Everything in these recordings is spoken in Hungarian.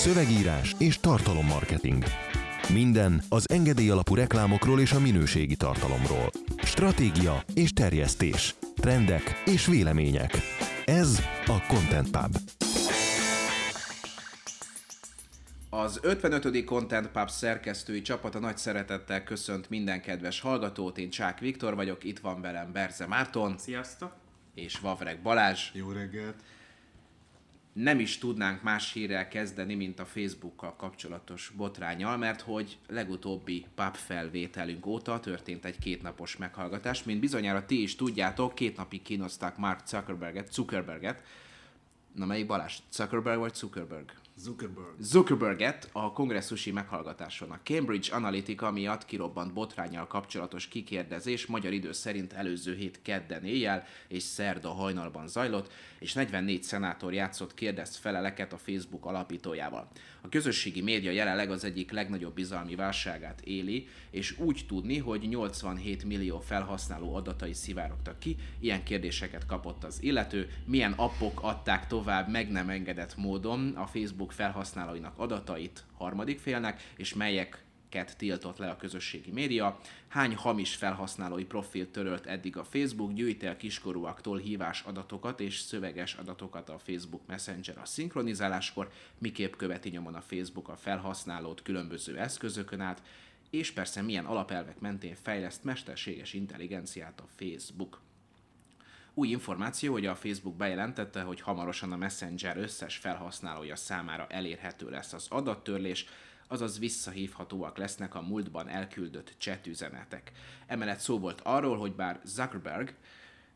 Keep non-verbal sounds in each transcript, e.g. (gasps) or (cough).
szövegírás és tartalommarketing. Minden az engedély alapú reklámokról és a minőségi tartalomról. Stratégia és terjesztés. Trendek és vélemények. Ez a Content Pub. Az 55. Content Pub szerkesztői csapata nagy szeretettel köszönt minden kedves hallgatót, én Csák Viktor vagyok, itt van velem Berze Márton. Sziasztok! És Vavreg Balázs. Jó reggelt! Nem is tudnánk más hírrel kezdeni, mint a Facebookkal kapcsolatos botrányal, mert hogy legutóbbi pub felvételünk óta történt egy kétnapos meghallgatás. Mint bizonyára ti is tudjátok, két napig kínozták Mark Zuckerberget, Zuckerberget. Na melyik Balázs? Zuckerberg vagy Zuckerberg? Zuckerberg. Zuckerberget a kongresszusi meghallgatáson. A Cambridge Analytica miatt kirobbant botrányjal kapcsolatos kikérdezés magyar idő szerint előző hét kedden éjjel és szerda hajnalban zajlott, és 44 szenátor játszott kérdezt feleleket a Facebook alapítójával. A közösségi média jelenleg az egyik legnagyobb bizalmi válságát éli, és úgy tudni, hogy 87 millió felhasználó adatai szivárogtak ki, ilyen kérdéseket kapott az illető, milyen appok adták tovább meg nem engedett módon a Facebook felhasználóinak adatait harmadik félnek, és melyek ket tiltott le a közösségi média, hány hamis felhasználói profil törölt eddig a Facebook, gyűjt el kiskorúaktól hívás adatokat és szöveges adatokat a Facebook Messenger a szinkronizáláskor, miképp követi nyomon a Facebook a felhasználót különböző eszközökön át, és persze milyen alapelvek mentén fejleszt mesterséges intelligenciát a Facebook. Új információ, hogy a Facebook bejelentette, hogy hamarosan a Messenger összes felhasználója számára elérhető lesz az adattörlés, azaz visszahívhatóak lesznek a múltban elküldött chat üzenetek. Emellett szó volt arról, hogy bár Zuckerberg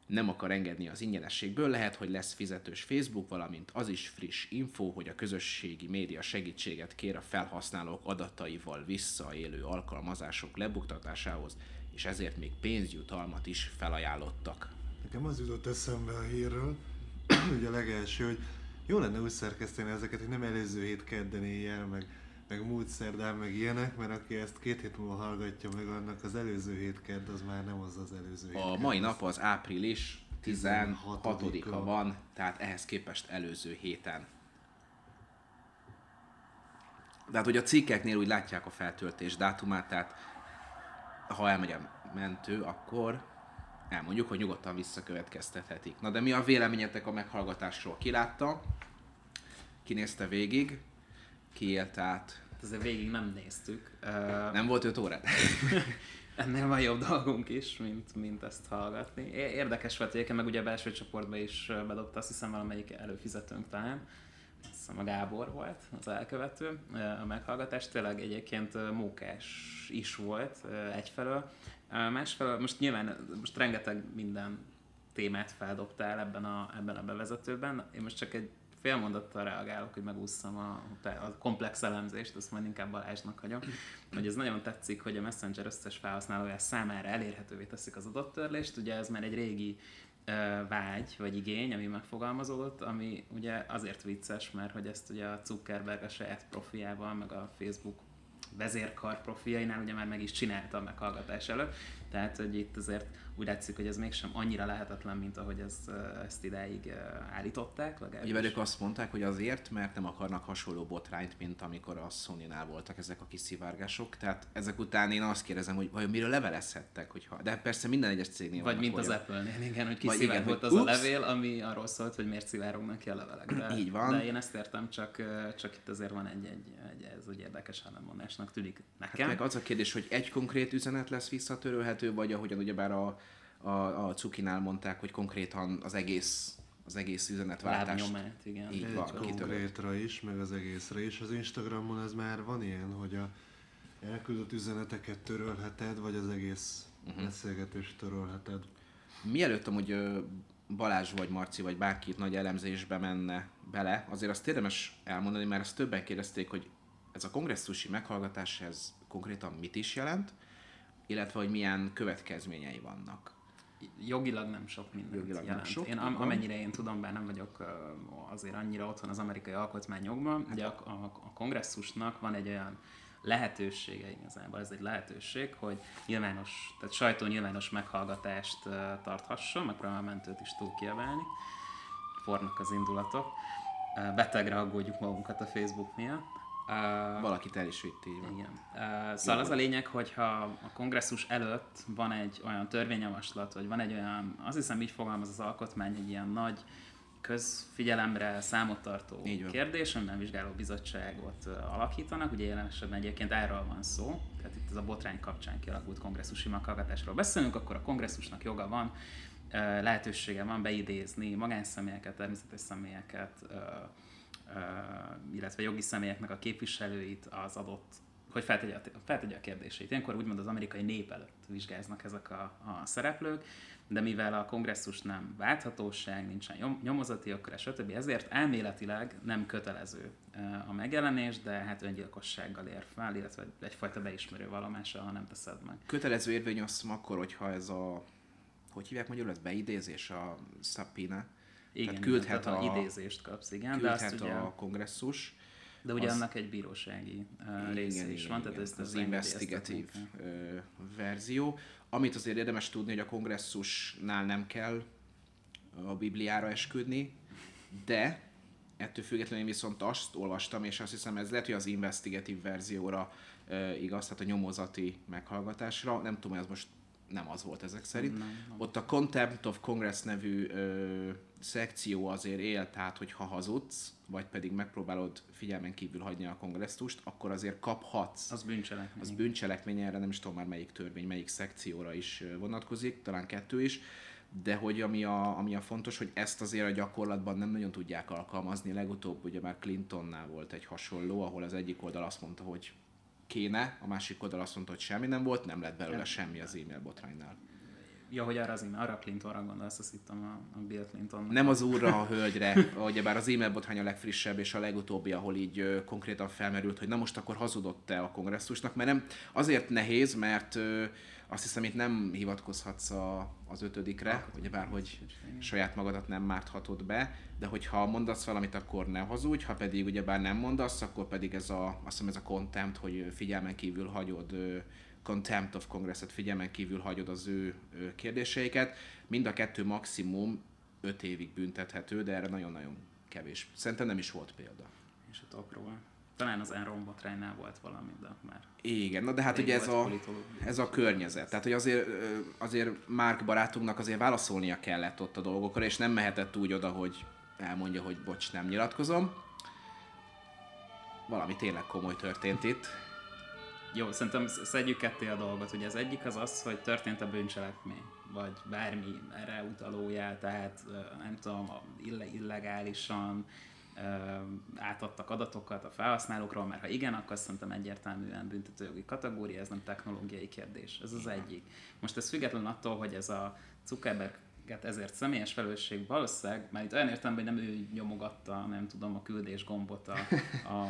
nem akar engedni az ingyenességből, lehet, hogy lesz fizetős Facebook, valamint az is friss info, hogy a közösségi média segítséget kér a felhasználók adataival visszaélő alkalmazások lebuktatásához, és ezért még pénzjutalmat is felajánlottak. Nekem az jutott eszembe a hírről, (clears throat) ugye a legelső, hogy jó lenne úgy szerkeszteni ezeket, hogy nem előző hét kedden éjjel, meg, meg múlt szerdán, meg ilyenek, mert aki ezt két hét múlva hallgatja meg, annak az előző hét kedd, az már nem az az előző hét A mai nap az április 16-a 16-a. van, tehát ehhez képest előző héten. De hát, hogy a cikkeknél úgy látják a feltöltés dátumát, tehát ha elmegy a mentő, akkor elmondjuk, hogy nyugodtan visszakövetkeztethetik. Na de mi a véleményetek a meghallgatásról? Ki látta? Ki nézte végig? Ki élt át? Hát Azért végig nem néztük. Nem volt 5 órát? (laughs) Ennél van jobb dolgunk is, mint, mint ezt hallgatni. Érdekes volt egyébként, meg ugye a belső csoportba is bedobta, azt hiszem valamelyik előfizetőnk talán. Azt hiszem a Gábor volt az elkövető. A meghallgatás tényleg egyébként mókás is volt egyfelől. Másfelől most nyilván most rengeteg minden témát feldobtál ebben a, ebben a bevezetőben. Én most csak egy fél mondattal reagálok, hogy megúszszam a, a komplex elemzést, azt majd inkább Balázsnak hagyom. Hogy ez nagyon tetszik, hogy a Messenger összes felhasználója számára elérhetővé teszik az adattörlést. Ugye ez már egy régi vágy vagy igény, ami megfogalmazódott, ami ugye azért vicces, mert hogy ezt ugye a Zuckerberg a saját profiával, meg a Facebook vezérkar profiainál ugye már meg is csinálta a meghallgatás előtt, tehát hogy itt azért úgy látszik, hogy ez mégsem annyira lehetetlen, mint ahogy ezt idáig ö, állították. Ugye legalábbis. velük azt mondták, hogy azért, mert nem akarnak hasonló botrányt, mint amikor a Sony-nál voltak ezek a kiszivárgások. Tehát ezek után én azt kérdezem, hogy vajon miről levelezhettek, hogyha... De persze minden egyes cégnél Vagy mint az olyan- Apple-nél, igen, hogy kiszivárgott az a ups. levél, ami arról szólt, hogy miért szivárognak ki a levelek. De, Így van. De én ezt értem, csak, csak itt azért van egy, egy, egy ez egy érdekes ellenmondásnak tűnik nekem. Meg az a kérdés, hogy egy konkrét üzenet lesz visszatörölhető, vagy ahogyan ugyebár a, a, a Cukinál mondták, hogy konkrétan az egész, az egész üzenetváltást. Lábnyomát, igen. Így Egy van, konkrétra is, meg az egészre is. Az Instagramon ez már van ilyen, hogy a elküldött üzeneteket törölheted, vagy az egész uh-huh. beszélgetést törölheted. Mielőtt amúgy Balázs vagy Marci vagy bárki itt nagy elemzésbe menne bele, azért azt érdemes elmondani, mert ezt többen kérdezték, hogy ez a kongresszusi meghallgatás, ez konkrétan mit is jelent, illetve hogy milyen következményei vannak. Jogilag nem sok mindent Jogilag nem jelent. sok, én am- amennyire én tudom, bár nem vagyok azért annyira otthon az amerikai alkotmányokban, ugye a, a, a kongresszusnak van egy olyan lehetősége igazából, ez egy lehetőség, hogy nyilvános, tehát sajtó nyilvános meghallgatást tarthasson, a mentőt is túl kiabálni, fornak az indulatok. betegre aggódjuk magunkat a Facebook miatt. Uh, Valakit el is vitt, így van. Igen. Uh, szóval az a lényeg, hogyha a kongresszus előtt van egy olyan törvényjavaslat, vagy van egy olyan, azt hiszem így fogalmaz az alkotmány, egy ilyen nagy közfigyelemre számot tartó kérdés, amiben vizsgáló bizottságot alakítanak. Ugye jelen esetben egyébként erről van szó, tehát itt ez a botrány kapcsán kialakult kongresszusi meghallgatásról beszélünk, akkor a kongresszusnak joga van, lehetősége van beidézni magánszemélyeket, természetes személyeket, illetve jogi személyeknek a képviselőit az adott hogy feltegye feltegye a kérdését. Ilyenkor úgymond az amerikai nép előtt vizsgáznak ezek a, a szereplők, de mivel a kongresszus nem válthatóság, nincsen nyomozati akkor stb. ezért elméletileg nem kötelező a megjelenés, de hát öngyilkossággal ér fel, illetve egyfajta beismerő vallomással, ha nem teszed meg. Kötelező érvény azt akkor, hogyha ez a, hogy hívják magyarul, ez beidézés, a subpoena, igen, tehát küldhet tehát a, a, idézést kapsz, igen, de azt ugye, a kongresszus. De ugye az, annak egy bírósági uh, része igen, is van, igen, tehát ez az, az investigatív verzió. Amit azért érdemes tudni, hogy a kongresszusnál nem kell a Bibliára esküdni, de ettől függetlenül én viszont azt olvastam, és azt hiszem ez lehet, hogy az investigatív verzióra uh, igaz, tehát a nyomozati meghallgatásra, nem tudom, ez most nem az volt ezek szerint. Nem, nem. Ott a Contempt of Congress nevű ö, szekció azért él, tehát hogyha hazudsz, vagy pedig megpróbálod figyelmen kívül hagyni a kongresszust, akkor azért kaphatsz. Az bűncselekmény. Az bűncselekmény, erre nem is tudom már melyik törvény, melyik szekcióra is vonatkozik, talán kettő is, de hogy ami a, ami a fontos, hogy ezt azért a gyakorlatban nem nagyon tudják alkalmazni. Legutóbb ugye már Clintonnál volt egy hasonló, ahol az egyik oldal azt mondta, hogy kéne, a másik oldal azt mondta, hogy semmi nem volt, nem lett belőle semmi az e-mail botránynál. Ja, hogy arra az e-mail, arra Clintonra gondolsz, azt hittem a, a Bill Clinton. Nem az úrra, a hölgyre, (laughs) ugye bár az e-mail botrány a legfrissebb és a legutóbbi, ahol így ö, konkrétan felmerült, hogy na most akkor hazudott-e a kongresszusnak, mert nem, azért nehéz, mert ö, azt hiszem itt nem hivatkozhatsz a, az ötödikre, ugye bár hogy saját magadat nem márthatod be, de hogyha mondasz valamit, akkor ne hazudj, ha pedig ugye bár nem mondasz, akkor pedig ez a, azt hiszem ez a contempt, hogy figyelmen kívül hagyod contempt of Congress-et figyelmen kívül hagyod az ő kérdéseiket. Mind a kettő maximum 5 évig büntethető, de erre nagyon-nagyon kevés. Szerintem nem is volt példa. És a topról. Talán az Enron botránynál volt valami, de már... Igen, na de hát ugye ez a, ez a környezet. Tehát, hogy azért, azért Márk barátunknak azért válaszolnia kellett ott a dolgokra, és nem mehetett úgy oda, hogy elmondja, hogy bocs, nem nyilatkozom. Valami tényleg komoly történt itt. Jó, szerintem szedjük ketté a dolgot. Ugye az egyik az az, hogy történt a bűncselekmény, vagy bármi erre utalójá, tehát nem tudom, illegálisan átadtak adatokat a felhasználókról, mert ha igen, akkor szerintem egyértelműen büntetőjogi kategória, ez nem technológiai kérdés. Ez az egyik. Most ez független attól, hogy ez a Zuckerberg ezért személyes felelősség valószínűleg, mert itt olyan értem, hogy nem ő nyomogatta, nem tudom, a küldés gombot a, a,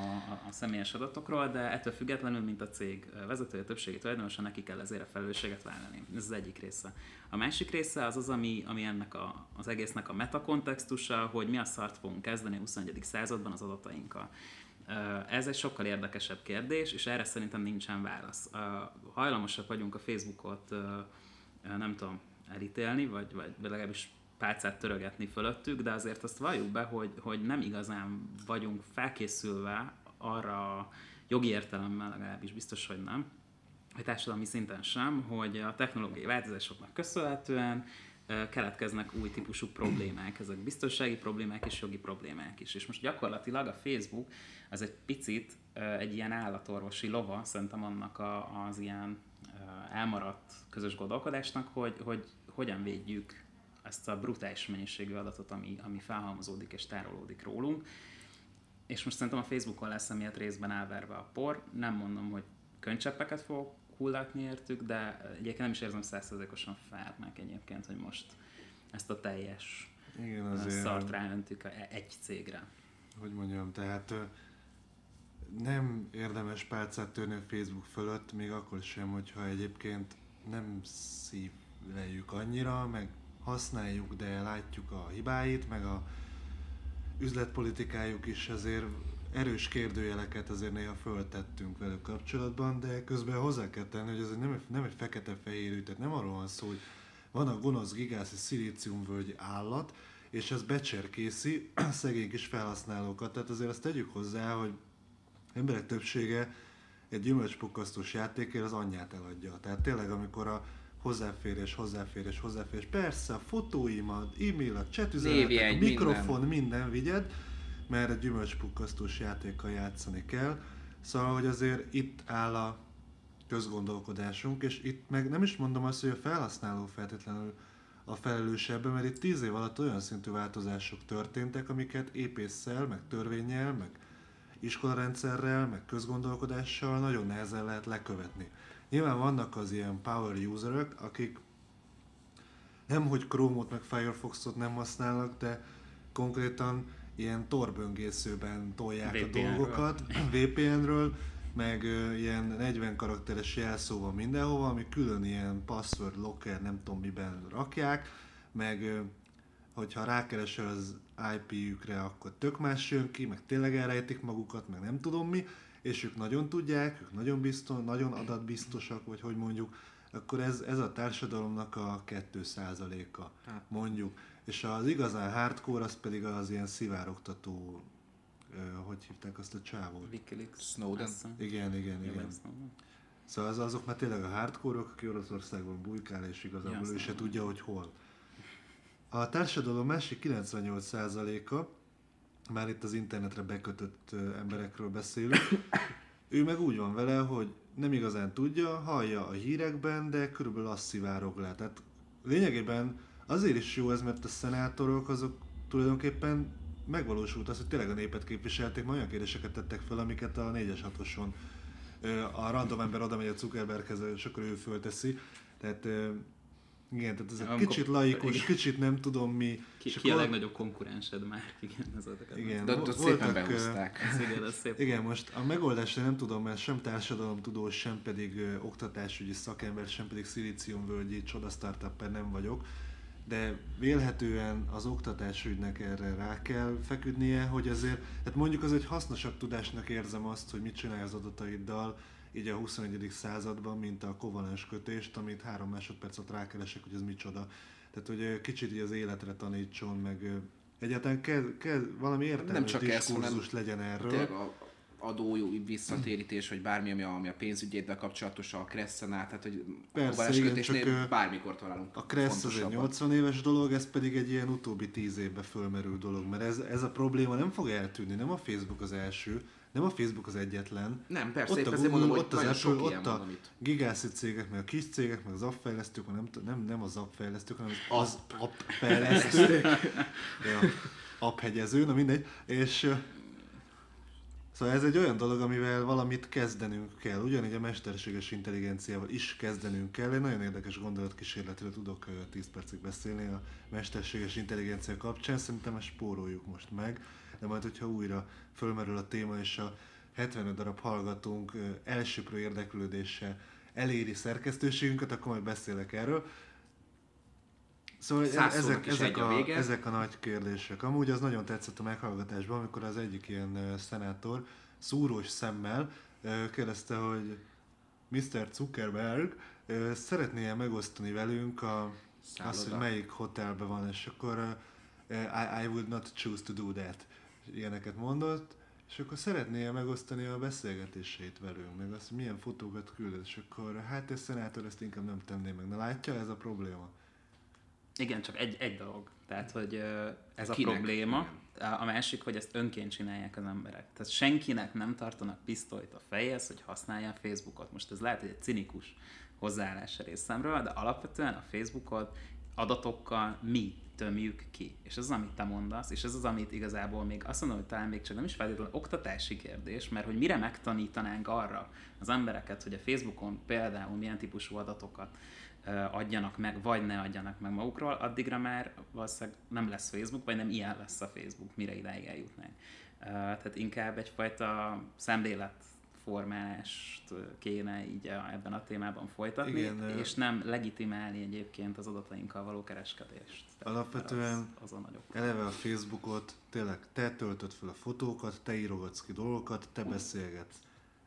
a személyes adatokról, de ettől függetlenül, mint a cég vezetője, többségi tulajdonosa, neki kell ezért a felelősséget vállalni. Ez az egyik része. A másik része az az, ami, ami ennek a, az egésznek a metakontextusa, hogy mi a szart fogunk kezdeni a 21. században az adatainkkal. Ez egy sokkal érdekesebb kérdés, és erre szerintem nincsen válasz. Hajlamosak vagyunk a Facebookot, nem tudom, elítélni, vagy, vagy legalábbis pálcát törögetni fölöttük, de azért azt valljuk be, hogy, hogy nem igazán vagyunk felkészülve arra jogi értelemmel legalábbis biztos, hogy nem, vagy társadalmi szinten sem, hogy a technológiai változásoknak köszönhetően keletkeznek új típusú problémák, ezek biztonsági problémák és jogi problémák is. És most gyakorlatilag a Facebook az egy picit egy ilyen állatorvosi lova, szerintem annak a, az ilyen elmaradt közös gondolkodásnak, hogy, hogy hogyan védjük ezt a brutális mennyiségű adatot, ami, ami felhalmozódik és tárolódik rólunk. És most szerintem a Facebookon lesz emiatt részben elverve a por. Nem mondom, hogy könycseppeket fogok hullatni értük, de egyébként nem is érzem százszerzékosan fárnak egyébként, hogy most ezt a teljes Igen, azért szart ráöntük egy cégre. Hogy mondjam, tehát nem érdemes pálcát törni a Facebook fölött, még akkor sem, hogyha egyébként nem szívleljük annyira, meg használjuk, de látjuk a hibáit, meg a üzletpolitikájuk is azért erős kérdőjeleket azért néha föltettünk velük kapcsolatban, de közben hozzá kell tenni, hogy ez nem, nem egy fekete-fehér tehát nem arról van szó, hogy van a gonosz gigászi szilíciumvölgy állat, és ez becserkészi (clears throat) szegény kis felhasználókat. Tehát azért azt tegyük hozzá, hogy emberek többsége egy gyümölcspukkasztós játékért az anyját eladja. Tehát tényleg, amikor a hozzáférés, hozzáférés, hozzáférés, persze a fotóimat, e-mail, a chat üzenetek, a mikrofon, minden. minden vigyed, mert egy gyümölcspukkasztós játékkal játszani kell. Szóval, hogy azért itt áll a közgondolkodásunk, és itt meg nem is mondom azt, hogy a felhasználó feltétlenül a felelős ebben, mert itt tíz év alatt olyan szintű változások történtek, amiket épésszel, meg törvényel, meg iskolarendszerrel, meg közgondolkodással nagyon nehezen lehet lekövetni. Nyilván vannak az ilyen power userök, akik nem hogy Chrome-ot meg Firefox-ot nem használnak, de konkrétan ilyen torböngészőben tolják VPN-ről. a dolgokat, VPN-ről, meg uh, ilyen 40 karakteres jelszó van mindenhova, ami külön ilyen password locker, nem tudom miben rakják, meg uh, hogyha rákeresel az IP-jükre, akkor tök más jön ki, meg tényleg elrejtik magukat, meg nem tudom mi, és ők nagyon tudják, ők nagyon biztos, nagyon adatbiztosak, vagy hogy mondjuk, akkor ez, ez a társadalomnak a 2%-a, hát. mondjuk. És az igazán hardcore, az pedig az ilyen szivárogtató, hogy hívták azt a csávót? Wikileaks. Snowden. Igen, igen, igen. Szóval az, azok már tényleg a hardcore aki Oroszországban bujkál, és igazából ő se tudja, hogy hol. A társadalom másik 98%-a, már itt az internetre bekötött emberekről beszélünk, ő meg úgy van vele, hogy nem igazán tudja, hallja a hírekben, de körülbelül azt szivárog le. Tehát lényegében azért is jó ez, mert a szenátorok azok tulajdonképpen megvalósult az, hogy tényleg a népet képviselték, olyan kérdéseket tettek fel, amiket a 4-es 6 a random ember oda megy a Zuckerberghez, és akkor ő fölteszi. Tehát igen, tehát ez egy kicsit laikus, igen. kicsit nem tudom mi. Ki, ki a legnagyobb konkurensed már? (laughs) Igen, ez igen, de ott szépen behúzták. Ez (laughs) igen, ez szép. Igen, most a megoldásra nem tudom, mert sem társadalomtudós, sem pedig ö, oktatásügyi szakember, sem pedig szilíciumvölgyi csoda startupper nem vagyok, de vélhetően az oktatásügynek erre rá kell feküdnie, hogy azért, tehát mondjuk az egy hasznosabb tudásnak érzem azt, hogy mit csinálj az adataiddal, így a 21. században, mint a kovalens kötést, amit három másodpercet rákeresek, hogy ez micsoda. Tehát, hogy kicsit így az életre tanítson, meg egyáltalán kell, kell valami értelmes diskurzus legyen erről. A adó visszatérítés, vagy bármi, ami a, ami a pénzügyéddel kapcsolatos, a Kresszen tehát hogy Persze, a igen, csak bármikor találunk A Kressz az egy 80 éves dolog, ez pedig egy ilyen utóbbi 10 évbe fölmerül dolog, mert ez, ez a probléma nem fog eltűnni, nem a Facebook az első, nem a Facebook az egyetlen. Nem, persze, ott a Google, mondom, ott az Apple, ott a gigászi cégek, meg a kis cégek, meg az app fejlesztők, nem, nem, nem az app fejlesztők, hanem az, az app fejlesztők. ja, app hegyező, na mindegy. És Szóval ez egy olyan dolog, amivel valamit kezdenünk kell. Ugyanígy a mesterséges intelligenciával is kezdenünk kell. Egy nagyon érdekes gondolatkísérletről tudok 10 percig beszélni a mesterséges intelligencia kapcsán. Szerintem ezt spóroljuk most meg de majd, hogyha újra fölmerül a téma, és a 75 darab hallgatónk elsőprő érdeklődése eléri szerkesztőségünket, akkor majd beszélek erről. Szóval ezek, ezek, a, a ezek a nagy kérdések. Amúgy az nagyon tetszett a meghallgatásban, amikor az egyik ilyen szenátor szúrós szemmel kérdezte, hogy Mr. Zuckerberg szeretné megosztani velünk a, azt, hogy melyik hotelben van, és akkor I, I would not choose to do that ilyeneket mondott, és akkor szeretné megosztani a beszélgetését velünk, meg azt, milyen fotókat küldött, és akkor hát ez szenátor ezt inkább nem tenné meg. Na látja, ez a probléma. Igen, csak egy, egy dolog. Tehát, hogy ez Kinek? a probléma. A másik, hogy ezt önként csinálják az emberek. Tehát senkinek nem tartanak pisztolyt a fejhez, hogy használja a Facebookot. Most ez lehet, hogy egy cinikus hozzáállás részemről, de alapvetően a Facebookot adatokkal mi tömjük ki. És ez az, amit te mondasz, és ez az, amit igazából még azt mondom, hogy talán még csak nem is feltétlenül oktatási kérdés, mert hogy mire megtanítanánk arra az embereket, hogy a Facebookon például milyen típusú adatokat adjanak meg, vagy ne adjanak meg magukról, addigra már valószínűleg nem lesz Facebook, vagy nem ilyen lesz a Facebook, mire idáig eljutnánk. Tehát inkább egyfajta szemlélet formálást kéne így ebben a témában folytatni, Igen, és nem legitimálni egyébként az adatainkkal való kereskedést. Tehát alapvetően az, az a nagyobb. eleve a Facebookot tényleg te töltöd fel a fotókat, te írogatsz ki dolgokat, te beszélgetsz.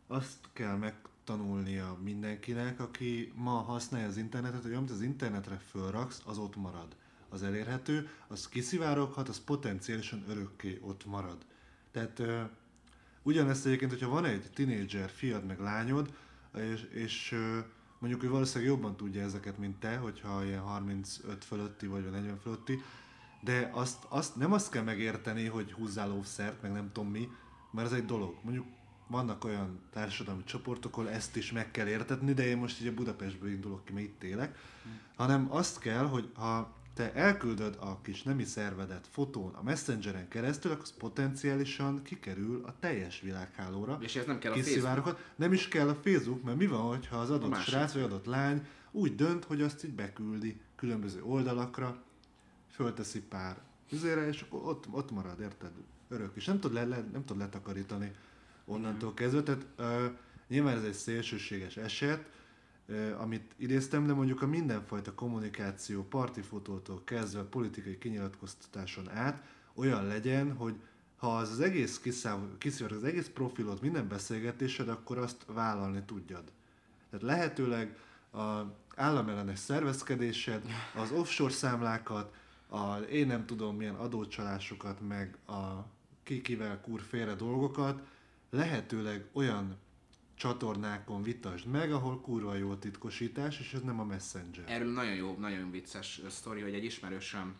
Azt kell megtanulnia mindenkinek, aki ma használja az internetet, hogy amit az internetre fölraksz, az ott marad. az elérhető, az kiszivároghat, az potenciálisan örökké ott marad. Tehát ugyanezt egyébként, hogyha van egy tinédzser fiad meg lányod, és, és mondjuk ő valószínűleg jobban tudja ezeket, mint te, hogyha ilyen 35 fölötti vagy 40 fölötti, de azt, azt nem azt kell megérteni, hogy húzzál óvszert, meg nem tudom mi, mert ez egy dolog. Mondjuk vannak olyan társadalmi csoportok, ahol ezt is meg kell értetni, de én most ugye Budapestből indulok ki, mert itt élek, hanem azt kell, hogy ha te elküldöd a kis nemi szervedet fotón a Messengeren keresztül, akkor az potenciálisan kikerül a teljes világhálóra. És ez nem kell a kiszivároghat. Nem is kell a Facebook, mert mi van, hogyha az adott srác vagy adott lány úgy dönt, hogy azt így beküldi különböző oldalakra, fölteszi pár üzére, és akkor ott, ott marad, érted? Örök. És nem tud, le, le, nem tud letakarítani onnantól kezdve. Tehát uh, nyilván ez egy szélsőséges eset, amit idéztem, de mondjuk a mindenfajta kommunikáció, partifotótól kezdve politikai kinyilatkoztatáson át olyan legyen, hogy ha az, az egész kiszivárog, az egész profilod, minden beszélgetésed, akkor azt vállalni tudjad. Tehát lehetőleg a államellenes szervezkedésed, az offshore számlákat, a én nem tudom milyen adócsalásokat, meg a kikivel kur félre dolgokat, lehetőleg olyan csatornákon vitasd meg, ahol kurva jó a titkosítás, és ez nem a Messenger. Erről nagyon jó, nagyon vicces sztori, hogy egy ismerősöm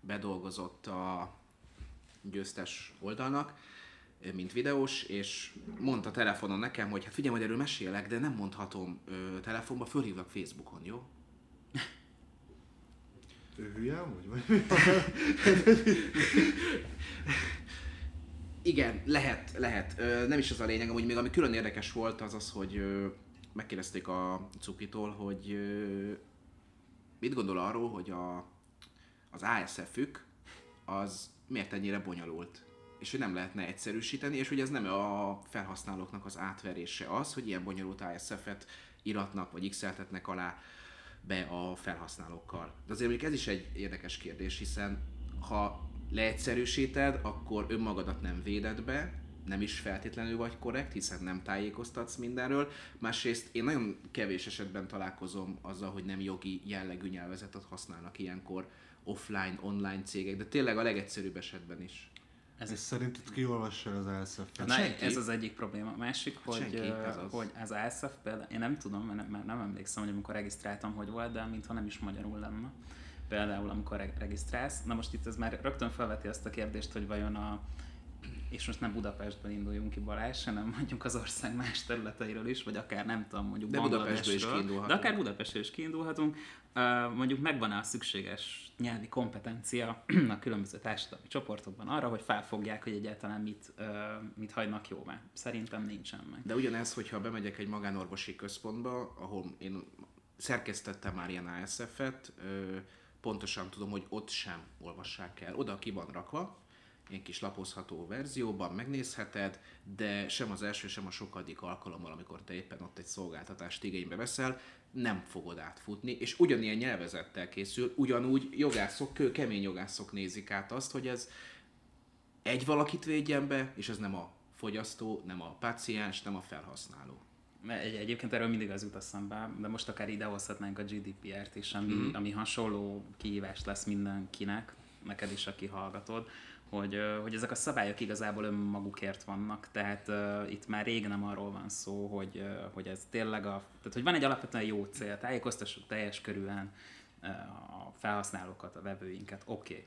bedolgozott a győztes oldalnak, mint videós, és mondta telefonon nekem, hogy hát figyelj, hogy erről mesélek, de nem mondhatom ö, telefonba, fölhívlak Facebookon, jó? Ő hülye amúgy? Vagy? (laughs) Igen, lehet, lehet. Nem is az a lényeg, amúgy még ami külön érdekes volt, az az, hogy ö, megkérdezték a Cukitól, hogy mit gondol arról, hogy a, az ASF-ük az miért ennyire bonyolult és hogy nem lehetne egyszerűsíteni, és hogy ez nem a felhasználóknak az átverése az, hogy ilyen bonyolult ASF-et iratnak vagy x alá be a felhasználókkal. De azért mondjuk ez is egy érdekes kérdés, hiszen ha leegyszerűsíted, akkor önmagadat nem véded be, nem is feltétlenül vagy korrekt, hiszen nem tájékoztatsz mindenről. Másrészt én nagyon kevés esetben találkozom azzal, hogy nem jogi jellegű nyelvezetet használnak ilyenkor offline, online cégek, de tényleg a legegyszerűbb esetben is. Ez és szerinted ki olvassa az ASF-et? Na, ez az egyik probléma. A másik, hogy, Senki, ez az. hogy az ASF például, én nem tudom, mert nem, mert nem emlékszem, hogy amikor regisztráltam, hogy volt, de mintha nem is magyarul lenne. Például, amikor reg- regisztrálsz. Na most itt ez már rögtön felveti azt a kérdést, hogy vajon a, és most nem Budapestben induljunk ki Balázs, hanem mondjuk az ország más területeiről is, vagy akár nem tudom, mondjuk De Budapestből is kiindulhatunk. De akár Budapestről is kiindulhatunk. Mondjuk megvan-e a szükséges nyelvi kompetencia a különböző társadalmi csoportokban arra, hogy felfogják, hogy egyáltalán mit, mit hagynak jóvá. Szerintem nincsen meg. De ugyanez, hogyha bemegyek egy magánorvosi központba, ahol én szerkesztettem már ilyen ASF-et, pontosan tudom, hogy ott sem olvassák el. Oda ki van rakva, ilyen kis lapozható verzióban megnézheted, de sem az első, sem a sokadik alkalommal, amikor te éppen ott egy szolgáltatást igénybe veszel, nem fogod átfutni, és ugyanilyen nyelvezettel készül, ugyanúgy jogászok, kő, kemény jogászok nézik át azt, hogy ez egy valakit védjen be, és ez nem a fogyasztó, nem a páciens, nem a felhasználó. Egy, egyébként erről mindig az jut eszembe, de most akár idehozhatnánk a GDPR-t is, ami, mm. ami hasonló kihívás lesz mindenkinek, neked is, aki hallgatod, hogy, hogy ezek a szabályok igazából önmagukért vannak, tehát uh, itt már rég nem arról van szó, hogy, uh, hogy ez tényleg a, tehát hogy van egy alapvetően jó cél, tájékoztassuk teljes körülön uh, a felhasználókat, a vevőinket, oké.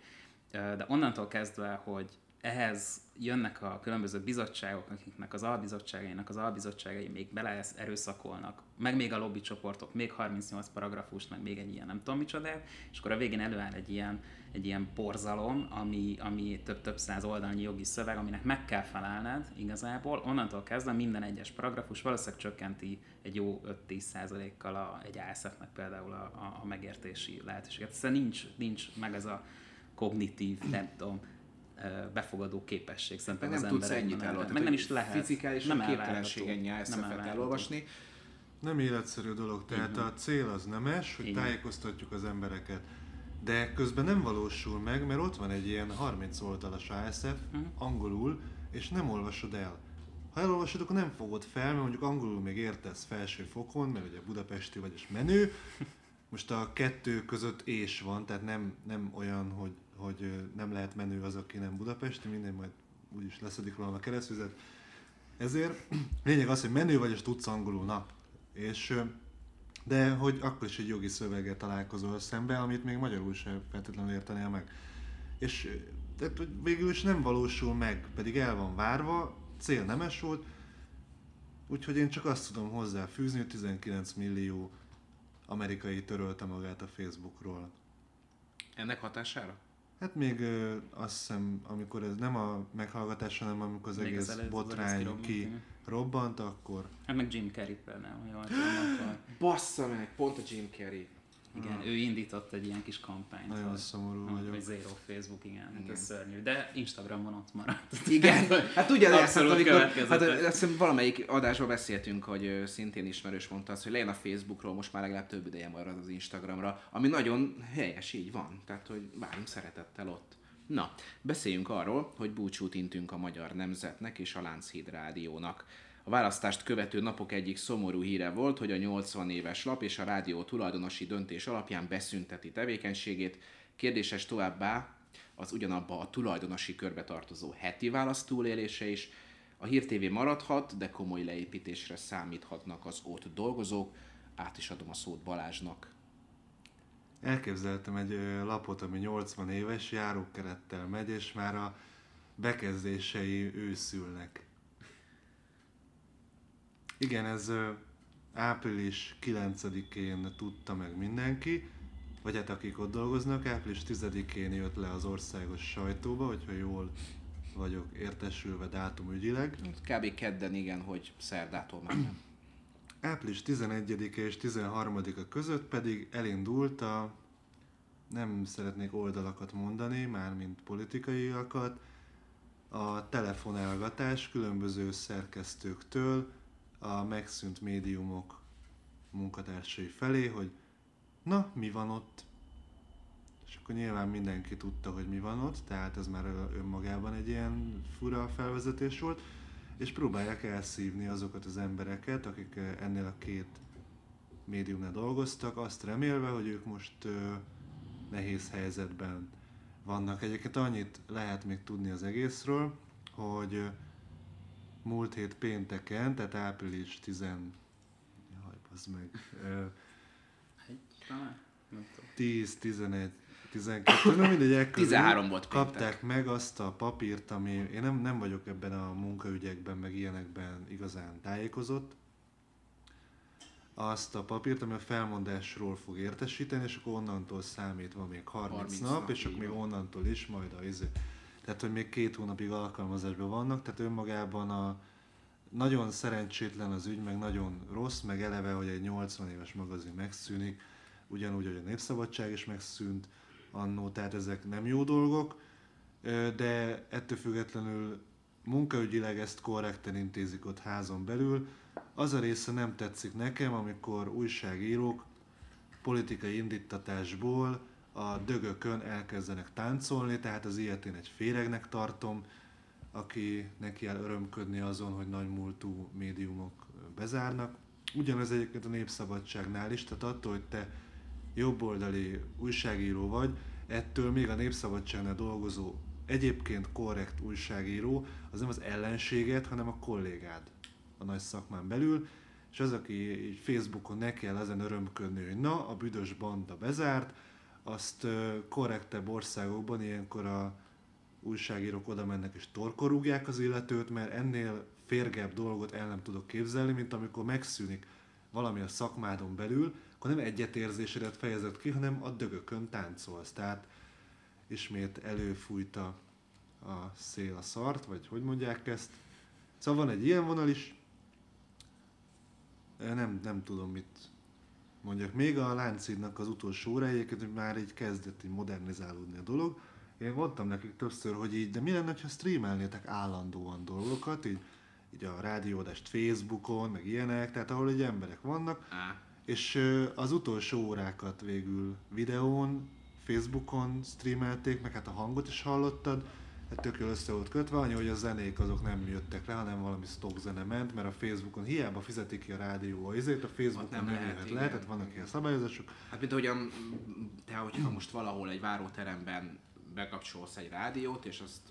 Okay. Uh, de onnantól kezdve, hogy ehhez jönnek a különböző bizottságok, akiknek az albizottságainak az albizottságai még bele erőszakolnak, meg még a lobbycsoportok, még 38 paragrafust, meg még egy ilyen nem tudom micsodát, és akkor a végén előáll egy ilyen, egy ilyen borzalom, ami, ami több-több száz oldalnyi jogi szöveg, aminek meg kell felelned igazából. Onnantól kezdve minden egyes paragrafus valószínűleg csökkenti egy jó 5-10 százalékkal a, egy ASF-nek például a, a, a megértési lehetőséget. Szóval nincs, nincs meg ez a kognitív, nem tudom, befogadó képesség szerintem az nem tudsz emberekben ennyit elolvasni. Meg nem is lehet. Fizikális nem képtelenség ennyi Nem ASF-et elolvasni. Nem életszerű dolog, tehát a cél az nemes, hogy van. tájékoztatjuk az embereket. De közben nem valósul meg, mert ott van egy ilyen 30 oldalas ASF, Mhm. angolul, és nem olvasod el. Ha elolvasod, akkor nem fogod fel, mert mondjuk angolul még értesz felső fokon, mert ugye budapesti vagy és menő, most a kettő között és van, tehát nem, nem olyan, hogy, hogy nem lehet menő az, aki nem budapesti, minden majd úgyis leszedik róla a keresztüzet. Ezért (clears throat) lényeg az, hogy menő vagy, és tudsz angolul, na. És, de hogy akkor is egy jogi szöveggel találkozol szembe, amit még magyarul sem feltétlenül értenél meg. És tehát, végül is nem valósul meg, pedig el van várva, cél nemes volt, úgyhogy én csak azt tudom hozzáfűzni, hogy 19 millió amerikai törölte magát a Facebookról. Ennek hatására? Hát még ö, azt hiszem, amikor ez nem a meghallgatás, hanem amikor az Még egész az előtt- az botrány kirobbant, ki robbant, akkor Hát meg Jim Carrey például, jól tudom, (gasps) akkor Bassza meg, pont a Jim Carrey. Igen, ő indított egy ilyen kis kampányt. nagyon hogy- szomorú hogy vagyok. Zero Facebook, igen, hát Igen. ez szörnyű. De Instagramon ott maradt. (laughs) Igen, hát ugye ezt, Abszolút amikor, hát azt hiszem valamelyik adásban beszéltünk, hogy szintén ismerős mondta azt, hogy legyen a Facebookról, most már legalább több ideje marad az Instagramra, ami nagyon helyes, így van. Tehát, hogy várjunk szeretettel ott. Na, beszéljünk arról, hogy búcsút intünk a magyar nemzetnek és a Lánchíd Rádiónak. A választást követő napok egyik szomorú híre volt, hogy a 80 éves lap és a rádió tulajdonosi döntés alapján beszünteti tevékenységét. Kérdéses továbbá az ugyanabba a tulajdonosi körbe tartozó heti válasz túlélése is. A Hír TV maradhat, de komoly leépítésre számíthatnak az ott dolgozók. Át is adom a szót Balázsnak. Elképzeltem egy lapot, ami 80 éves, járókerettel megy, és már a bekezdései őszülnek. Igen, ez április 9-én tudta meg mindenki, vagy hát akik ott dolgoznak, április 10-én jött le az országos sajtóba, hogyha jól vagyok értesülve dátumügyileg. Kb. kedden igen, hogy szerdától már nem. Április 11-e és 13-a között pedig elindult a, nem szeretnék oldalakat mondani, mármint politikaiakat, a telefonálgatás különböző szerkesztőktől a megszűnt médiumok munkatársai felé, hogy na, mi van ott? És akkor nyilván mindenki tudta, hogy mi van ott, tehát ez már önmagában egy ilyen fura felvezetés volt, és próbálják elszívni azokat az embereket, akik ö, ennél a két médiumnál dolgoztak, azt remélve, hogy ők most ö, nehéz helyzetben vannak. Egyébként annyit lehet még tudni az egészről, hogy ö, múlt hét pénteken, tehát április 10... Jaj, bazd meg. Ö, Egy, talán? Nem tudom. 10, 11, 12, nem mindegy, ekkörül 13 volt kapták meg azt a papírt, ami én nem, nem vagyok ebben a munkaügyekben, meg ilyenekben igazán tájékozott, azt a papírt, ami a felmondásról fog értesíteni, és akkor onnantól számítva még 30, 30 nap, nap, és akkor még van. onnantól is majd a izé. Tehát, hogy még két hónapig alkalmazásban vannak, tehát önmagában a nagyon szerencsétlen az ügy, meg nagyon rossz, meg eleve, hogy egy 80 éves magazin megszűnik, ugyanúgy, hogy a Népszabadság is megszűnt annó, tehát ezek nem jó dolgok, de ettől függetlenül munkaügyileg ezt korrekten intézik ott házon belül. Az a része nem tetszik nekem, amikor újságírók politikai indítatásból a dögökön elkezdenek táncolni, tehát az ilyet én egy féregnek tartom, aki neki el örömködni azon, hogy nagy múltú médiumok bezárnak. Ugyanez egyébként a népszabadságnál is, tehát attól, hogy te jobboldali újságíró vagy, ettől még a népszabadságnál dolgozó egyébként korrekt újságíró, az nem az ellenséget, hanem a kollégád a nagy szakmán belül, és az, aki így Facebookon ne kell ezen örömködni, hogy na, a büdös banda bezárt, azt korrektebb országokban ilyenkor a újságírók oda mennek és torkorúgják az illetőt, mert ennél férgebb dolgot el nem tudok képzelni, mint amikor megszűnik valami a szakmádon belül, akkor nem egyetérzésedet fejezed ki, hanem a dögökön táncolsz. Tehát ismét előfújta a szél a szart, vagy hogy mondják ezt. Szóval van egy ilyen vonal is. Nem, nem tudom mit mondjak. Még a Láncidnak az utolsó egyébként hogy már így kezdett így modernizálódni a dolog. Én mondtam nekik többször, hogy így, de mi lenne, ha streamelnétek állandóan dolgokat, így, így a rádiódást Facebookon, meg ilyenek, tehát ahol egy emberek vannak, Á, és az utolsó órákat végül videón, Facebookon streamelték, meg hát a hangot is hallottad. Tök jól össze volt kötve, annyi, hogy a zenék azok nem jöttek le, hanem valami stock zene ment, mert a Facebookon hiába fizetik ki a rádió a izét, a Facebookon nem nem, lehet, jöhet igen. le, tehát vannak ilyen szabályozások. Hát mint ahogyan te, hogyha most valahol egy váróteremben bekapcsolsz egy rádiót, és azt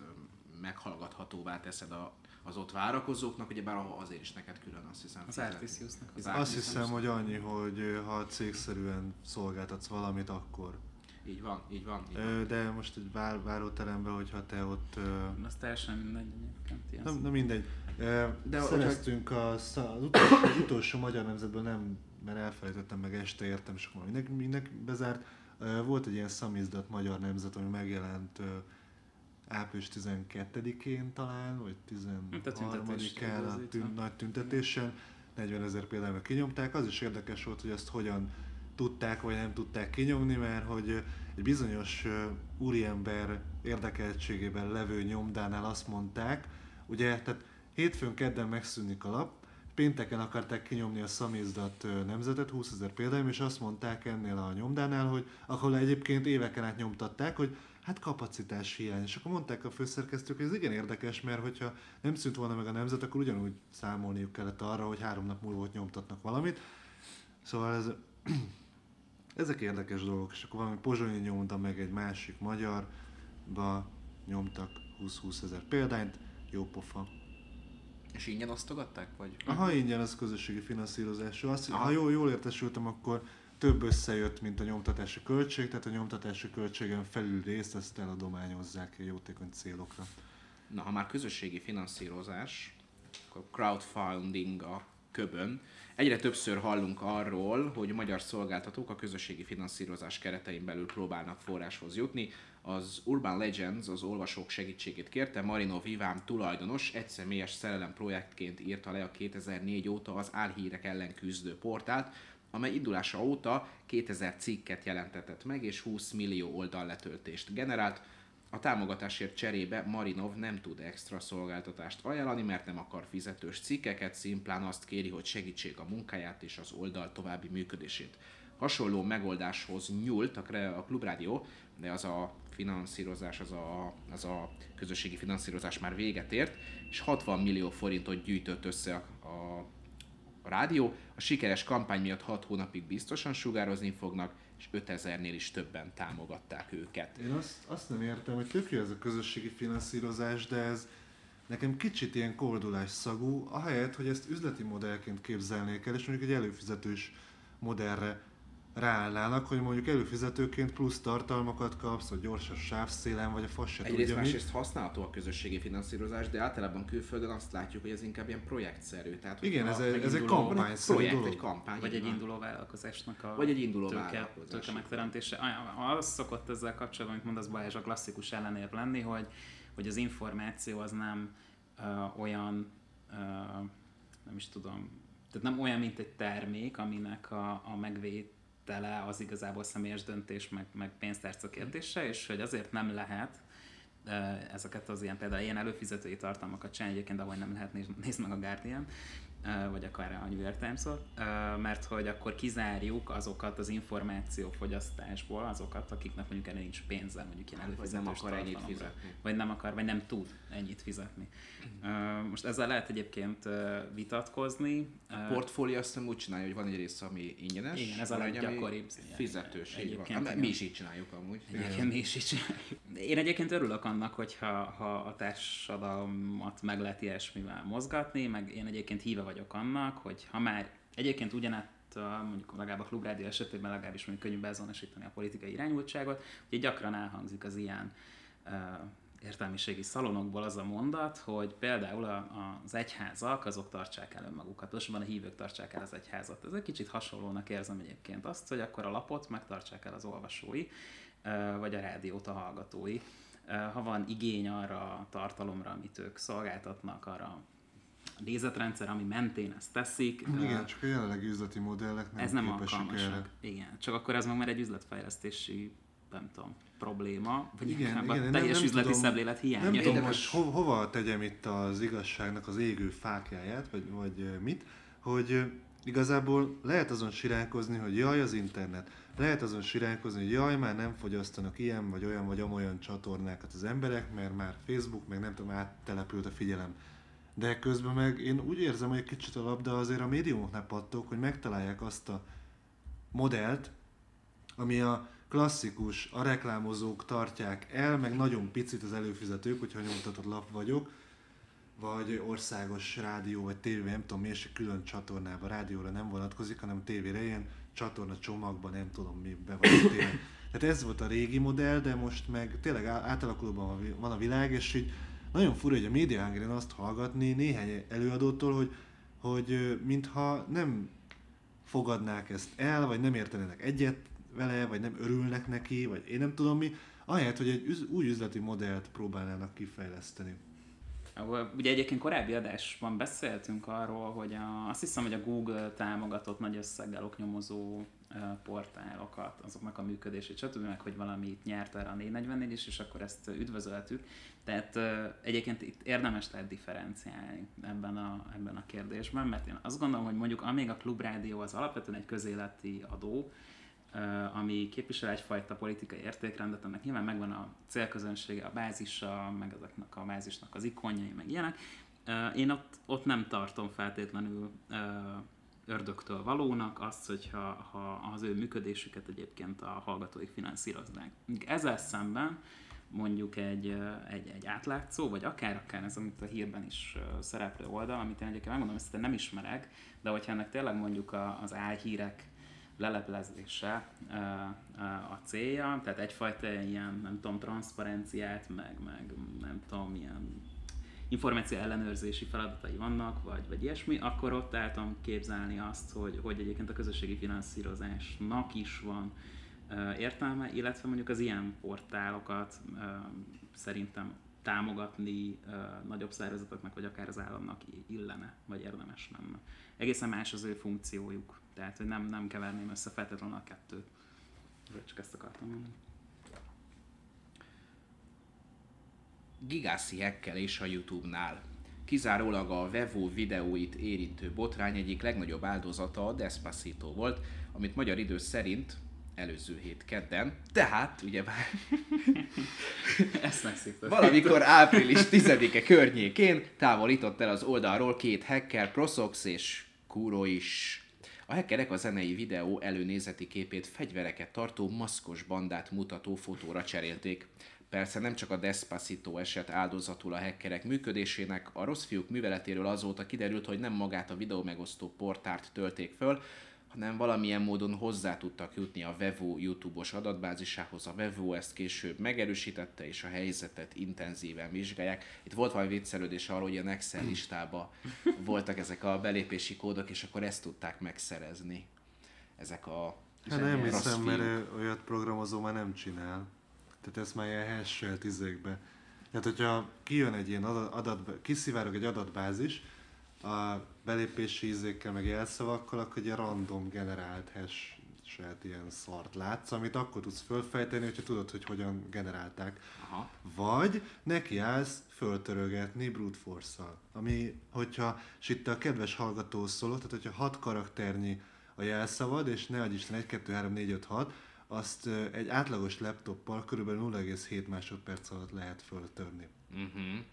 meghallgathatóvá teszed a, az ott várakozóknak, ugye bár azért is neked külön azt hiszem. Az. Artisiusnak az Az Azt hiszem, hogy annyi, hogy ha cégszerűen szolgáltatsz valamit, akkor. Így van, így van. Így van. De most egy vár, váróteremben, hogyha te ott Az teljesen mindegy egyébként. Nem, nem mindegy. De szereztünk a, szá- az, utolsó, az utolsó magyar nemzetből nem, mert elfelejtettem meg este értem, és akkor mindenki, mindenki bezárt. Volt egy ilyen szamizdat magyar nemzet, ami megjelent április 12-én talán, vagy Mint a tüntetés 13-án a időzítve. tün- nagy tüntetésen. 40 ezer példányban kinyomták. Az is érdekes volt, hogy ezt hogyan tudták, vagy nem tudták kinyomni, mert hogy egy bizonyos úriember érdekeltségében levő nyomdánál azt mondták, ugye, tehát hétfőn kedden megszűnik a lap, pénteken akarták kinyomni a szamizdat nemzetet, 20 ezer példány, és azt mondták ennél a nyomdánál, hogy ahol egyébként éveken át nyomtatták, hogy hát kapacitás hiány. És akkor mondták a főszerkesztők, hogy ez igen érdekes, mert hogyha nem szűnt volna meg a nemzet, akkor ugyanúgy számolniuk kellett arra, hogy három nap múlva ott nyomtatnak valamit. Szóval ez, ezek érdekes dolgok, és akkor valami pozsonyi nyomda meg egy másik magyarba nyomtak 20-20 ezer példányt, jó pofa. És ingyen osztogatták? Vagy? Aha, ingyen az közösségi finanszírozású. Azt, Aha. ha jól, jól értesültem, akkor több összejött, mint a nyomtatási költség, tehát a nyomtatási költségen felül részt ezt eladományozzák jótékony célokra. Na, ha már közösségi finanszírozás, akkor crowdfunding a köbön. Egyre többször hallunk arról, hogy magyar szolgáltatók a közösségi finanszírozás keretein belül próbálnak forráshoz jutni. Az Urban Legends az olvasók segítségét kérte, Marino Vivám tulajdonos egyszemélyes szerelem projektként írta le a 2004 óta az álhírek ellen küzdő portált, amely indulása óta 2000 cikket jelentetett meg és 20 millió oldal letöltést generált. A támogatásért cserébe Marinov nem tud extra szolgáltatást ajánlani, mert nem akar fizetős cikkeket, szimplán azt kéri, hogy segítsék a munkáját és az oldal további működését. Hasonló megoldáshoz nyúlt a, Klubrádió, de az a finanszírozás, az a, az a közösségi finanszírozás már véget ért, és 60 millió forintot gyűjtött össze a, a a rádió. A sikeres kampány miatt 6 hónapig biztosan sugározni fognak, és 5000-nél is többen támogatták őket. Én azt, azt nem értem, hogy tök ez a közösségi finanszírozás, de ez nekem kicsit ilyen koldulás szagú, ahelyett, hogy ezt üzleti modellként képzelnék el, és mondjuk egy előfizetős modellre ráállnának, hogy mondjuk előfizetőként plusz tartalmakat kapsz, vagy gyors sávszélen, vagy a fasz se Egyrészt tudja mi. másrészt használható a közösségi finanszírozás, de általában külföldön azt látjuk, hogy ez inkább ilyen projektszerű. Tehát, Igen, ez egy- ez egy meginduló- kampányszerű projekt, dolog. egy kampány. Vagy egy induló vállalkozásnak a Vagy egy induló tőke, tőke megteremtése. Az szokott ezzel kapcsolatban, amit mondasz Balázs, a klasszikus ellenérv lenni, hogy, hogy az információ az nem uh, olyan, uh, nem is tudom, tehát nem olyan, mint egy termék, aminek a, a megvétele az igazából személyes döntés, meg, meg pénztárca kérdése, és hogy azért nem lehet ezeket az ilyen például ilyen előfizetői tartalmakat csinálni, egyébként ahogy nem lehet, nézd, nézd meg a Guardian, vagy akár a New York Times-ot, uh, mert hogy akkor kizárjuk azokat az információfogyasztásból, azokat, akiknek mondjuk erre nincs pénze, mondjuk ilyen Vagy előfizetős nem akar ennyit fizetni. Vagy nem akar, vagy nem tud ennyit fizetni. Most ezzel lehet egyébként vitatkozni. A portfólió azt nem úgy csinálja, hogy van egy része, ami ingyenes, Igen, ez a leggyakoribb. Fizetős, így van. Igen. Mi is így csináljuk amúgy. Egyébként mi is így csináljuk. Én egyébként örülök annak, hogyha ha a társadalmat meg lehet ilyesmivel mozgatni, meg én egyébként híve vagyok annak, hogy ha már egyébként ugyanett mondjuk legalább a klubrádió esetében legalábbis mondjuk könnyű beazonosítani a politikai irányultságot, hogy gyakran elhangzik az ilyen uh, értelmiségi szalonokból az a mondat, hogy például a, a, az egyházak, azok tartsák el önmagukat, pontosabban a hívők tartsák el az egyházat. Ez egy kicsit hasonlónak érzem egyébként azt, hogy akkor a lapot megtartsák el az olvasói, vagy a rádiót a hallgatói. Ha van igény arra a tartalomra, amit ők szolgáltatnak, arra a nézetrendszer, ami mentén ezt teszik, Igen, csak a jelenlegi üzleti modellek nem ez nem alkalmasak. erre. Igen, csak akkor ez meg már egy üzletfejlesztési nem tudom, probléma, vagy Igen, inkább igen, a nem- teljes nem üzleti tudom- szemlélet hiánya. Nem tudom, hogy ho- hova tegyem itt az igazságnak az égő fákjáját, vagy, vagy mit, hogy igazából lehet azon siránkozni, hogy jaj az internet, lehet azon siránkozni, hogy jaj, már nem fogyasztanak ilyen, vagy olyan, vagy amolyan csatornákat az emberek, mert már Facebook, meg nem tudom, áttelepült a figyelem. De közben meg én úgy érzem, hogy egy kicsit a labda azért a médiumoknál pattog, hogy megtalálják azt a modellt, ami a klasszikus, a reklámozók tartják el, meg nagyon picit az előfizetők, hogyha nyomtatott lap vagyok, vagy országos rádió, vagy tévé, nem tudom mi, és külön csatornában, rádióra nem vonatkozik, hanem tévére ilyen csatorna csomagban, nem tudom mi be van téve. Tehát ez volt a régi modell, de most meg tényleg átalakulóban van a világ, és így nagyon fura, hogy a Media Hungry azt hallgatni néhány előadótól, hogy, hogy mintha nem fogadnák ezt el, vagy nem értenének egyet vele, vagy nem örülnek neki, vagy én nem tudom mi, ahelyett, hogy egy új üzleti modellt próbálnának kifejleszteni. Ugye egyébként korábbi adásban beszéltünk arról, hogy a, azt hiszem, hogy a Google támogatott nagy összeggel oknyomozó portálokat, azoknak a működését, stb. meg, hogy valamit nyert erre a 444 is, és akkor ezt üdvözöltük. Tehát egyébként itt érdemes lehet differenciálni ebben a, ebben a kérdésben, mert én azt gondolom, hogy mondjuk amíg a klubrádió az alapvetően egy közéleti adó, ami képvisel egyfajta politikai értékrendet, ennek nyilván megvan a célközönsége, a bázisa, meg ezeknek a bázisnak az ikonjai, meg ilyenek. Én ott, ott nem tartom feltétlenül ördögtől valónak azt, hogyha ha az ő működésüket egyébként a hallgatóik finanszíroznák. Ezzel szemben mondjuk egy, egy, egy átlátszó, vagy akár, akár ez, amit a hírben is szereplő oldal, amit én egyébként megmondom, ezt nem ismerek, de hogyha ennek tényleg mondjuk az álhírek leleplezése a célja, tehát egyfajta ilyen, nem tudom, transzparenciát, meg, meg nem tudom, ilyen információ ellenőrzési feladatai vannak, vagy, vagy ilyesmi, akkor ott tudom képzelni azt, hogy, hogy egyébként a közösségi finanszírozásnak is van értelme, illetve mondjuk az ilyen portálokat szerintem támogatni nagyobb szervezeteknek, vagy akár az államnak illene, vagy érdemes lenne. Egészen más az ő funkciójuk, tehát hogy nem, nem keverném össze feltétlenül a kettőt. Csak ezt akartam mondani. Gigászi hekkelés a YouTube-nál. Kizárólag a Vevo videóit érintő botrány egyik legnagyobb áldozata a Despacito volt, amit magyar idő szerint előző hét kedden, tehát ugye már (laughs) valamikor április 10-e környékén távolított el az oldalról két hacker, Prosox és Kuro is. A hackerek a zenei videó előnézeti képét fegyvereket tartó maszkos bandát mutató fotóra cserélték. Persze nem csak a Despacito eset áldozatul a hackerek működésének, a rossz fiúk műveletéről azóta kiderült, hogy nem magát a videó megosztó portárt tölték föl, hanem valamilyen módon hozzá tudtak jutni a Vevo YouTube-os adatbázisához. A Vevo ezt később megerősítette, és a helyzetet intenzíven vizsgálják. Itt volt valami viccelődés arról, hogy a Excel listába voltak ezek a belépési kódok, és akkor ezt tudták megszerezni. Ezek a Hát nem hiszem, mert olyat programozó már nem csinál. Tehát ezt már ilyen hash izékbe. Tehát, hogyha kijön egy ilyen adat, adat kiszivárog egy adatbázis, a belépési ízékkel, meg jelszavakkal, akkor egy random generált hash ilyen szart látsz, amit akkor tudsz fölfejteni, hogyha tudod, hogy hogyan generálták. Aha. Vagy nekiállsz föltörögetni brute force Ami, hogyha, és itt a kedves hallgató szóló, tehát hogyha hat karakternyi a jelszavad, és ne adj Isten 1, 2, 3, 4, 5, 6, azt egy átlagos laptoppal körülbelül 0,7 másodperc alatt lehet föltörni. Uh-huh.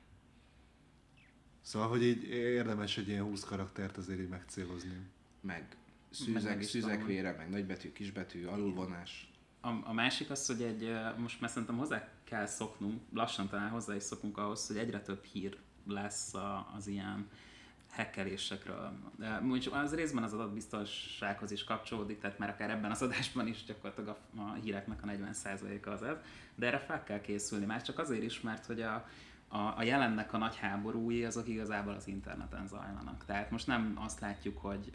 Szóval, hogy így érdemes egy ilyen 20 karaktert azért így megcélozni. Meg szűzek, meg szűzekvére, meg nagybetű, kisbetű, alulvonás. A, a másik az, hogy egy, most már szerintem hozzá kell szoknunk, lassan talán hozzá is szokunk ahhoz, hogy egyre több hír lesz a, az ilyen hackerésekről. Mondjuk az részben az adatbiztonsághoz is kapcsolódik, tehát már akár ebben az adásban is gyakorlatilag a, a híreknek a 40%-a az ez, de erre fel kell készülni, már csak azért is, mert hogy a, a, a jelennek a nagy háborúi azok igazából az interneten zajlanak. Tehát most nem azt látjuk, hogy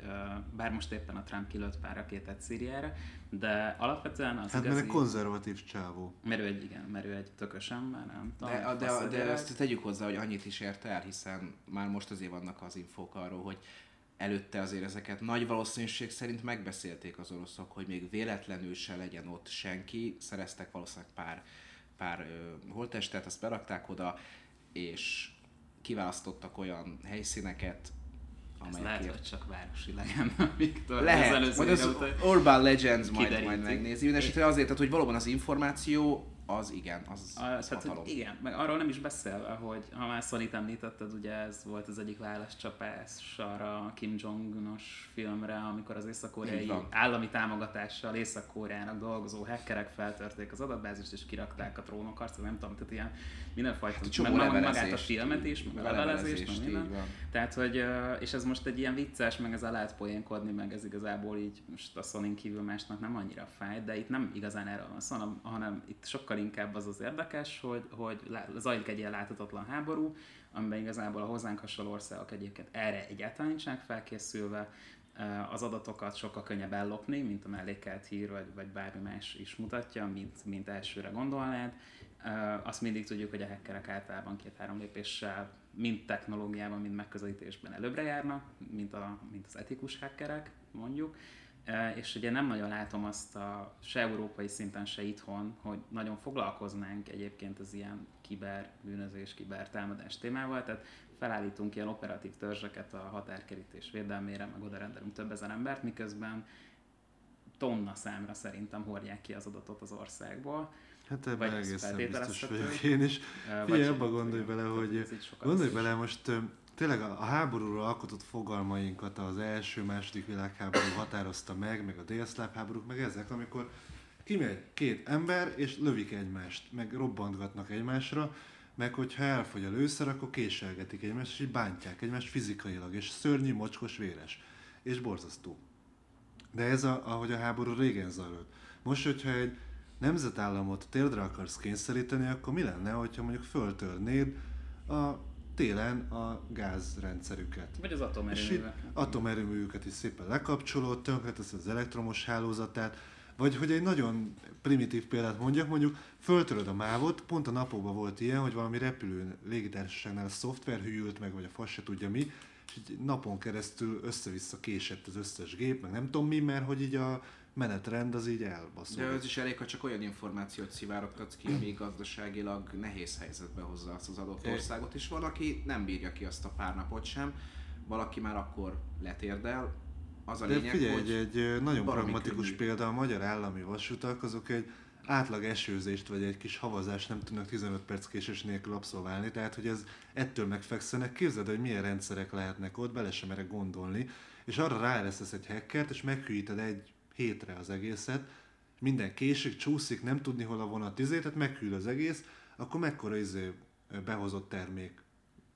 bár most éppen a Trump kilőtt pár rakétát Szíriára, de alapvetően az Hát igazi... mert egy konzervatív csávó. Mert ő egy, igen, mert ő egy tökös ember, nem tudom. De, de, de, de ezt tegyük hozzá, hogy annyit is ért el, hiszen már most azért vannak az infók arról, hogy előtte azért ezeket nagy valószínűség szerint megbeszélték az oroszok, hogy még véletlenül se legyen ott senki, szereztek valószínűleg pár, pár ö, holttestet, azt berakták oda, és kiválasztottak olyan helyszíneket, Ez lehet, hogy csak városi legenda, (laughs) Viktor. Lehet, majd az Urban Legends majd, majd megnézi. Mindenesetre azért, hogy valóban az információ az igen, az, az hát, hogy igen, meg arról nem is beszél, hogy ha már sony említetted, ugye ez volt az egyik válaszcsapás arra a Kim Jong-unos filmre, amikor az észak-koreai állami támogatással észak-koreának dolgozó hackerek feltörték az adatbázist és kirakták a trónokharcot, nem tudom, tehát ilyen mindenfajta, hát, meg magát a filmet is, meg a levelezést, meg minden. Tehát, hogy, és ez most egy ilyen vicces, meg ez a lehet poénkodni, meg ez igazából így most a sony kívül másnak nem annyira fáj, de itt nem igazán erről van szó, hanem itt sokkal sokkal inkább az az érdekes, hogy, hogy zajlik egy ilyen láthatatlan háború, amiben igazából a hozzánk hasonló országok egyébként erre egyáltalán nincsenek felkészülve, az adatokat sokkal könnyebb ellopni, mint a mellékelt hír, vagy, vagy bármi más is mutatja, mint, mint elsőre gondolnád. Azt mindig tudjuk, hogy a hackerek általában két-három lépéssel mind technológiában, mind megközelítésben előbbre járnak, mint, a, mint az etikus hackerek, mondjuk és ugye nem nagyon látom azt a, se európai szinten, se itthon, hogy nagyon foglalkoznánk egyébként az ilyen kiberbűnözés, kibertámadás témával, tehát felállítunk ilyen operatív törzseket a határkerítés védelmére, meg oda rendelünk több ezer embert, miközben tonna számra szerintem hordják ki az adatot az országból. Hát ebben egészen biztos vagyok én is. Figyelj, abba gondolj bele, hogy gondolj bele most tényleg a, a háborúról alkotott fogalmainkat az első, második világháború határozta meg, meg a délszláv háborúk, meg ezek, amikor kimegy két ember, és lövik egymást, meg robbantgatnak egymásra, meg hogyha elfogy a lőszer, akkor késelgetik egymást, és így bántják egymást fizikailag, és szörnyű, mocskos, véres, és borzasztó. De ez, a, ahogy a háború régen zajlott. Most, hogyha egy nemzetállamot térdre akarsz kényszeríteni, akkor mi lenne, hogyha mondjuk föltörnéd a télen a gázrendszerüket. Vagy az atomerőműveket. Atomerőműveket is szépen lekapcsolod, tönkretesz az elektromos hálózatát, vagy hogy egy nagyon primitív példát mondjak, mondjuk föltöröd a mávot, pont a napokban volt ilyen, hogy valami repülő légitársaságnál a szoftver hűlt meg, vagy a fasz se tudja mi, és így napon keresztül össze-vissza késett az összes gép, meg nem tudom mi, mert hogy így a menetrend az így elbaszol. De az is elég, ha csak olyan információt szivárogtatsz ki, ami gazdaságilag nehéz helyzetbe hozza azt az adott országot, és van, aki nem bírja ki azt a pár napot sem, valaki már akkor letérdel, az a De lényeg, figyelj, hogy egy, egy nagyon pragmatikus könnyű. példa, a magyar állami vasutak, azok egy átlag esőzést vagy egy kis havazást nem tudnak 15 perc késés nélkül abszolválni, tehát hogy ez ettől megfekszenek. Képzeld, hogy milyen rendszerek lehetnek ott, bele sem merek gondolni, és arra ráeresztesz egy hackert, és meghűíted egy hétre az egészet, minden késik, csúszik, nem tudni hol a vonat izé, tehát meghűl az egész, akkor mekkora izé behozott termék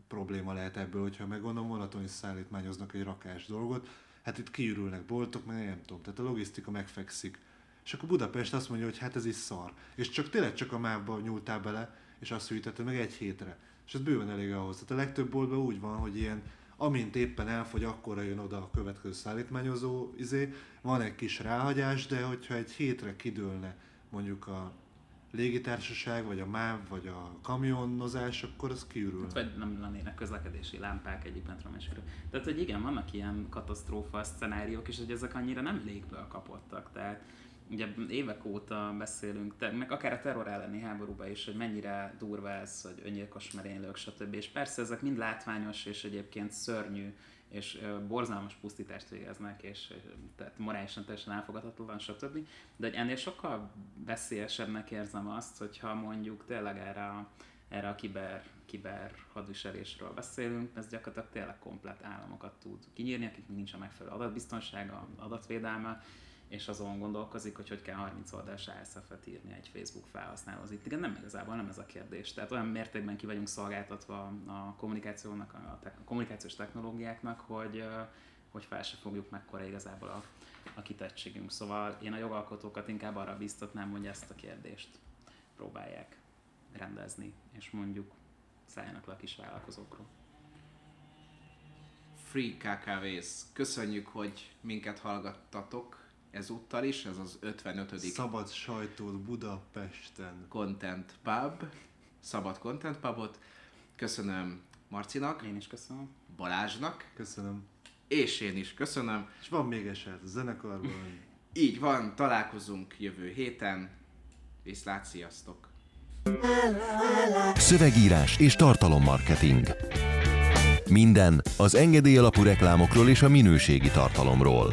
probléma lehet ebből, hogyha meg gondolom vonaton is szállítmányoznak egy rakás dolgot, hát itt kiürülnek boltok, meg nem tudom, tehát a logisztika megfekszik. És akkor Budapest azt mondja, hogy hát ez is szar. És csak tényleg csak a mávba nyúltál bele, és azt hűítetted meg egy hétre. És ez bőven elég ahhoz. Tehát a legtöbb boltban úgy van, hogy ilyen amint éppen elfogy, akkor jön oda a következő szállítmányozó izé, van egy kis ráhagyás, de hogyha egy hétre kidőlne mondjuk a légitársaság, vagy a MÁV, vagy a kamionozás, akkor az kiürül. Hát, vagy nem lennének közlekedési lámpák egyik metro Tehát, hogy igen, vannak ilyen katasztrófa szcenáriók, és hogy ezek annyira nem légből kapottak. Tehát ugye évek óta beszélünk, te, meg akár a terror elleni háborúban is, hogy mennyire durva ez, hogy öngyilkos merénylők, stb. És persze ezek mind látványos és egyébként szörnyű és borzalmas pusztítást végeznek, és tehát morálisan teljesen elfogadhatatlan, stb. De ennél sokkal veszélyesebbnek érzem azt, hogyha mondjuk tényleg erre a, erre a kiber, kiber hadviselésről beszélünk, ez gyakorlatilag tényleg komplet államokat tud kinyírni, akik nincs a megfelelő adatbiztonsága, adatvédelme, és azon gondolkozik, hogy hogy kell 30 oldalas ASF-et írni egy Facebook felhasználóhoz. Itt igen, nem igazából nem ez a kérdés. Tehát olyan mértékben ki vagyunk szolgáltatva a kommunikációnak, a, te- a kommunikációs technológiáknak, hogy, hogy fel se fogjuk mekkora igazából a, a kitettségünk. Szóval én a jogalkotókat inkább arra biztatnám, hogy ezt a kérdést próbálják rendezni, és mondjuk szálljanak le a kis vállalkozókról. Free KKVs. Köszönjük, hogy minket hallgattatok ezúttal is, ez az 55. Szabad sajtót Budapesten. Content Pub, Szabad Content Pubot. Köszönöm Marcinak. Én is köszönöm. Balázsnak. Köszönöm. És én is köszönöm. És van még eset a zenekarban. (laughs) Így van, találkozunk jövő héten. Viszlát, sziasztok! Szövegírás és tartalommarketing. Minden az engedély alapú reklámokról és a minőségi tartalomról.